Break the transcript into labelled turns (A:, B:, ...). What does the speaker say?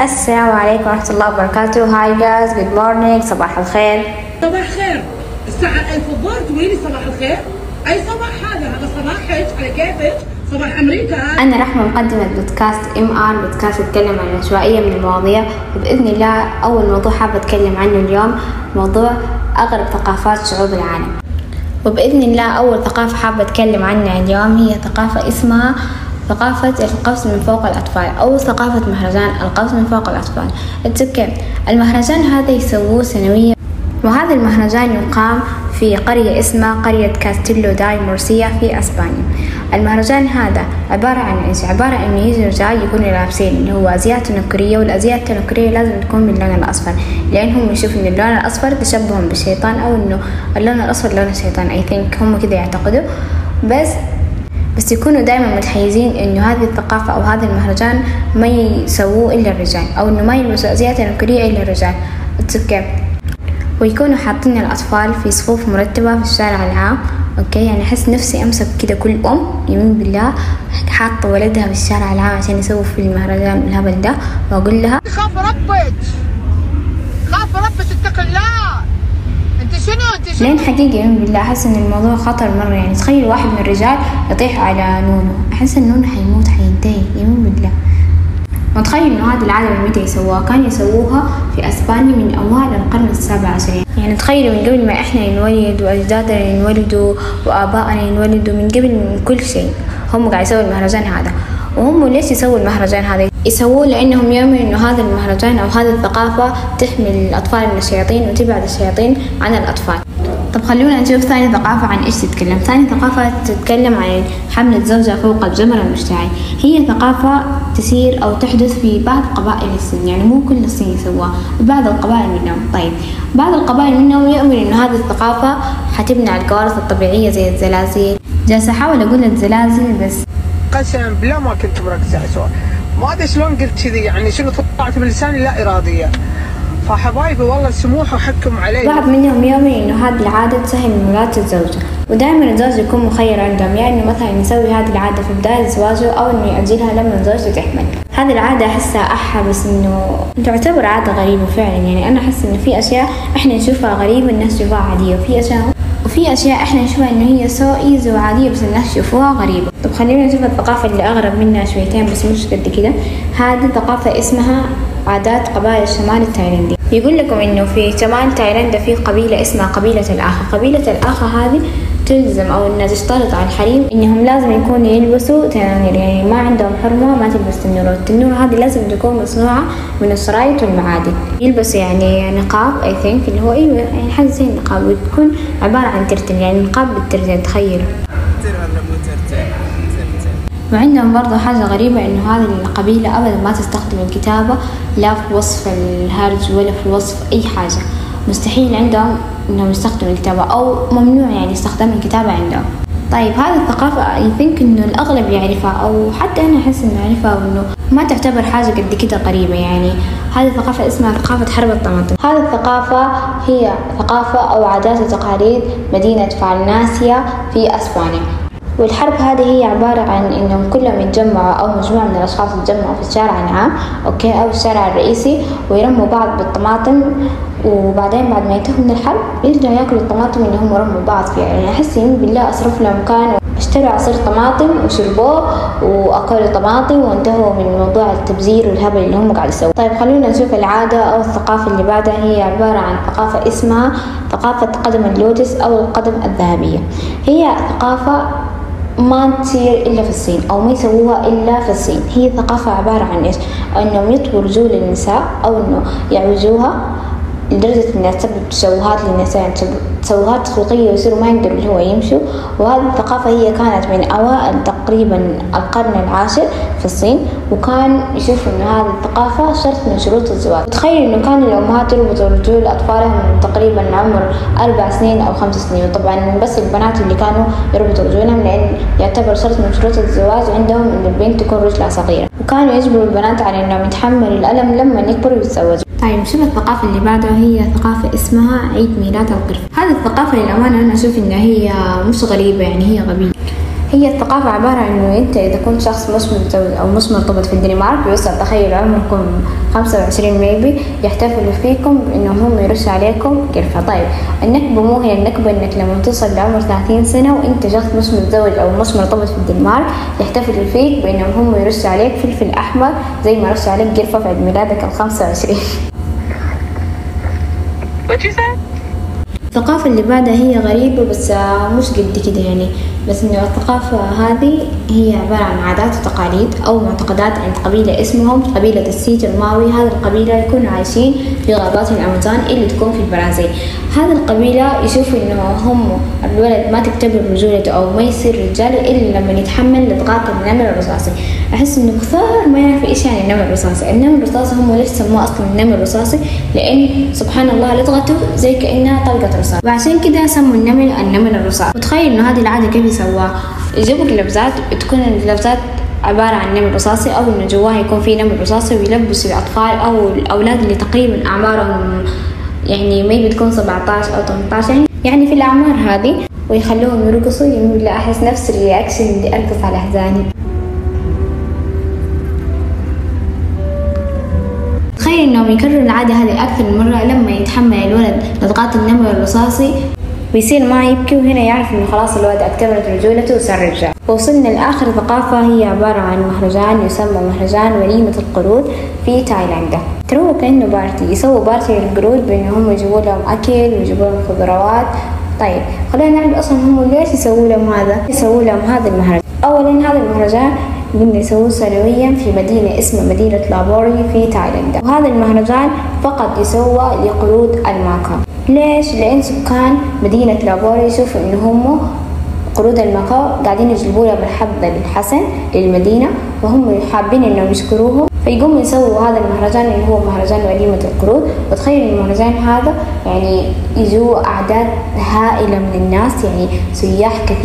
A: السلام عليكم ورحمة الله وبركاته. hi guys good morning صباح الخير.
B: صباح الخير. الساعة ألف الظهر تقولي صباح الخير. أي صباح هذا؟ هذا صباحك على كيفك؟ صباح أمريكا.
A: أنا رحمة مقدمة بودكاست MR Podcast يتكلم عن عشوائية من المواضيع. وبإذن الله أول موضوع حابة أتكلم عنه اليوم موضوع أغرب ثقافات شعوب العالم. وبإذن الله أول ثقافة حابة أتكلم عنها اليوم هي ثقافة اسمها ثقافة القفز من فوق الأطفال أو ثقافة مهرجان القفز من فوق الأطفال. it's okay المهرجان هذا يسووه سنويا. وهذا المهرجان يقام في قرية اسمها قرية كاستيلو داي مورسيا في أسبانيا. المهرجان هذا عبارة عن إيش؟ عبارة عن إنه يجي رجال يكونوا لابسين اللي هو أزياء تنكرية والأزياء التنكرية لازم تكون باللون الأصفر. لأنهم يشوفوا إن اللون الأصفر تشبههم بالشيطان أو إنه اللون الأصفر لون الشيطان I think هم كذا يعتقدوا. بس بس يكونوا دائما متحيزين إنه هذه الثقافة أو هذا المهرجان ما يسووه إلا الرجال أو إنه ما يلبسوا أزياء تنكرية إلا الرجال. okay ويكونوا حاطين الأطفال في صفوف مرتبة في الشارع العام. okay يعني أحس نفسي أمسك كده كل أم يمين بالله حاطة ولدها في الشارع العام عشان يسووا في المهرجان الهبل ده وأقول لها
B: خاف ربك. خاف ربك اتق الله شنو
A: لين حقيقة يمين بالله أحس إن الموضوع خطر مرة. يعني تخيل واحد من الرجال يطيح على نونو. أحس إن نونو حيموت حينتهي. يمين بالله. وتخيل إنه هذه العادة من متى يسووها؟ كان يسووها في أسبانيا من أوائل القرن السابع عشر يعني تخيلوا من قبل ما إحنا نولد وأجدادنا ينولدوا وآبائنا ينولدوا من قبل من كل شيء. هم قاعد يسووا المهرجان هذا. وهم ليش يسووا المهرجان هذا؟ يسووه لأنهم يؤمنوا إنه هذا المهرجان أو هذه الثقافة تحمي الأطفال من الشياطين وتبعد الشياطين عن الأطفال. طب خلونا نشوف ثاني ثقافة عن إيش تتكلم. ثاني ثقافة تتكلم عن حمل الزوجة فوق الجمر المشتعل. هي ثقافة تسير أو تحدث في بعض قبائل الصين يعني مو كل الصين يسووها بعض القبائل منهم. طيب بعض القبائل منهم يؤمن إنه هذه الثقافة حتمنع الكوارث الطبيعية زي الزلازل. جالسة أحاول أقول الزلازل بس.
C: قسما بالله ما كنت مركز على السؤال ما أدري شلون قلت كذي يعني شنو طلعت من لساني؟ لا إرادية. فحبايبي والله سموح وحكم علي.
A: بعض منهم يؤمن إنه هذه العادة تسهل من ولاده الزوجة ودائما الزوج يكون مخير عندهم يا إنه مثلا يسوي هذه العادة في بداية زواجه أو إنه يأجلها لما زوجته تحمل هذه العادة أحسها أحا بس إنه تعتبر عادة غريبة فعلا. يعني أنا أحس إنه في أشياء إحنا نشوفها غريبة الناس تشوفها عادية وفي أشياء وفي أشياء إحنا نشوفها إنه هي سو إيزي وعادية بس الناس يشوفوها غريبة. طب خلينا نشوف الثقافة اللي أغرب منها شويتين بس مش قد كده. هذه ثقافة اسمها عادات قبائل الشمال التايلاندي. يقول لكم إنه في شمال تايلاند في قبيلة اسمها قبيلة الآخا قبيلة الآخا هذه تلزم أو انها تشترط على الحريم إنهم لازم يكونوا يلبسوا تنانير. يعني ما عندهم حرمة ما تلبس تنورة التنورة هذه لازم تكون مصنوعة من الشرايط والمعادن. يلبسوا يعني نقاب I think اللي هو أيوه يعني حاجة زي النقاب وتكون عبارة عن ترتر يعني نقاب بالترتر تخيلوا وعندهم برضه حاجة غريبة إنه هذه القبيلة أبدا ما تستخدم الكتابة لا في وصف الهرج ولا في وصف أي حاجة. مستحيل عندهم إنهم يستخدموا الكتابة أو ممنوع يعني استخدام الكتابة عندهم. طيب هذه الثقافة I think إنه الأغلب يعرفها أو حتى أنا أحس إنه أعرفها وإنه ما تعتبر حاجة قد كده قريبة يعني. هذه الثقافة اسمها ثقافة حرب الطماطم. هذه الثقافة هي ثقافة أو عادات وتقاليد مدينة فالناسيا في أسبانيا. والحرب هذه هي عبارة عن إنهم كلهم يتجمعوا أو مجموعة من الأشخاص يتجمعوا في الشارع العام أوكي أو الشارع الرئيسي ويرموا بعض بالطماطم وبعدين بعد ما ينتهوا من الحرب يرجعوا يأكلوا الطماطم اللي هم رموا بعض فيها. يعني أحس يمين بالله أصرف لهم كان اشتروا عصير طماطم وشربوه وأكلوا طماطم وانتهوا من موضوع التبذير والهبل اللي هم قاعد يسووه. طيب خلونا نشوف العادة أو الثقافة اللي بعدها. هي عبارة عن ثقافة اسمها ثقافة قدم اللوتس أو القدم الذهبية. هي ثقافة ما تصير إلا في الصين أو ما يسووها إلا في الصين. هي ثقافة عبارة عن إيش؟ أنهم يطووا رجول النساء أو أنه يعوجوها لدرجة إنها تسبب تشوهات للنساء يعني تشوهات خلقية ويصيروا ما يقدروا اللي هو يمشوا وهذه الثقافة هي كانت من أوائل تقريبا القرن العاشر في الصين وكان يشوفوا إنه هذه الثقافة شرط من شروط الزواج. تخيل إنه كان الأمهات يربطوا رجول أطفالهم تقريبا عمر أربع سنين أو خمس سنين. وطبعا بس البنات اللي كانوا يربطوا رجولهم لأن يعتبر شرط من شروط الزواج عندهم إن البنت تكون رجلها صغيرة. وكانوا يجبروا البنات على إنهم يتحملوا الألم لما يكبروا ويتزوجوا. طيب شوف الثقافة اللي بعدها هي ثقافة اسمها عيد ميلاد القرفة. هذه الثقافة للأمانة أنا أشوف إنها هي مش غريبة يعني هي غبية. هي الثقافة عبارة عن إنه أنت إذا كنت شخص مش متزوج أو مش مرتبط في الدنمارك بيوصل تخيل عمركم خمسة وعشرين ميبي يحتفلوا فيكم إنهم هم يرشوا عليكم قرفة طيب النكبة مو هي النكبة إنك لما توصل لعمر ثلاثين سنة وأنت شخص مش متزوج أو مش مرتبط في الدنمارك يحتفلوا فيك بإنهم هم يرشوا عليك فلفل أحمر زي ما رشوا عليك قرفة في عيد ميلادك الخمسة وعشرين.
B: What you said?
A: الثقافة اللي بعدها هي غريبة بس آه، مش قد كده يعني. بس إنه الثقافة هذه هي عبارة عن عادات وتقاليد أو معتقدات عند قبيلة اسمهم قبيلة السيت الماوي. هذه القبيلة يكونوا عايشين في غابات الأمازون اللي تكون في البرازيل. هذه القبيلة يشوفوا إنه هم الولد ما تكتمل رجولته أو ما يصير رجال إلا لما يتحمل لضغط النمر الرصاصي. أحس إنه كثار ما يعرف إيش يعني النمر الرصاصي. النمر الرصاصي هم ليش سموه أصلا النمر الرصاصي؟ لأن سبحان الله لدغته زي كأنها طلقة رصاص. وعشان كده سموا النمل النمر الرصاص. وتخيل إنه هذه العادة كيف يسووها يجيبوا لبزات تكون اللبزات عبارة عن نمر رصاصي أو إنه جواها يكون في نمر رصاصي ويلبسوا الأطفال أو الأولاد اللي تقريبا أعمارهم يعني ما بتكون 17 أو 18 يعني يعني في الأعمار هذه ويخلوهم يرقصوا يقول لا أحس نفس الرياكشن اللي أرقص على أحزاني. تخيل إنهم يكرروا العادة هذه أكثر من مرة لما يتحمل الولد لضغط النمر الرصاصي ويصير ما يبكي وهنا يعرف إنه خلاص الولد اكتملت رجولته وصار رجال. وصلنا لآخر ثقافة هي عبارة عن مهرجان يسمى مهرجان وليمة القرود في تايلاندا ترى هو كأنه party يسووا party للقرود بأنه هم يجيبوا لهم أكل ويجيبوا لهم خضروات. طيب خلينا نعرف أصلا هم ليش يسووا لهم هذا يسووا لهم هذا المهرجان. أولا هذا المهرجان قلنا يسووه سنويا في مدينة اسمها مدينة لابوري في تايلاندا وهذا المهرجان فقط يسوى لقرود الماكا ليش؟ لأن سكان مدينة لابوري يشوفوا إن هم قرود الماكاو قاعدين يجلبوا لهم الحظ الحسن للمدينة وهم حابين إنهم يشكروهم فيقوموا يسووا هذا المهرجان اللي هو مهرجان وليمة القرود. وتخيل المهرجان هذا يعني يجوا أعداد هائلة من الناس يعني سياح كثير.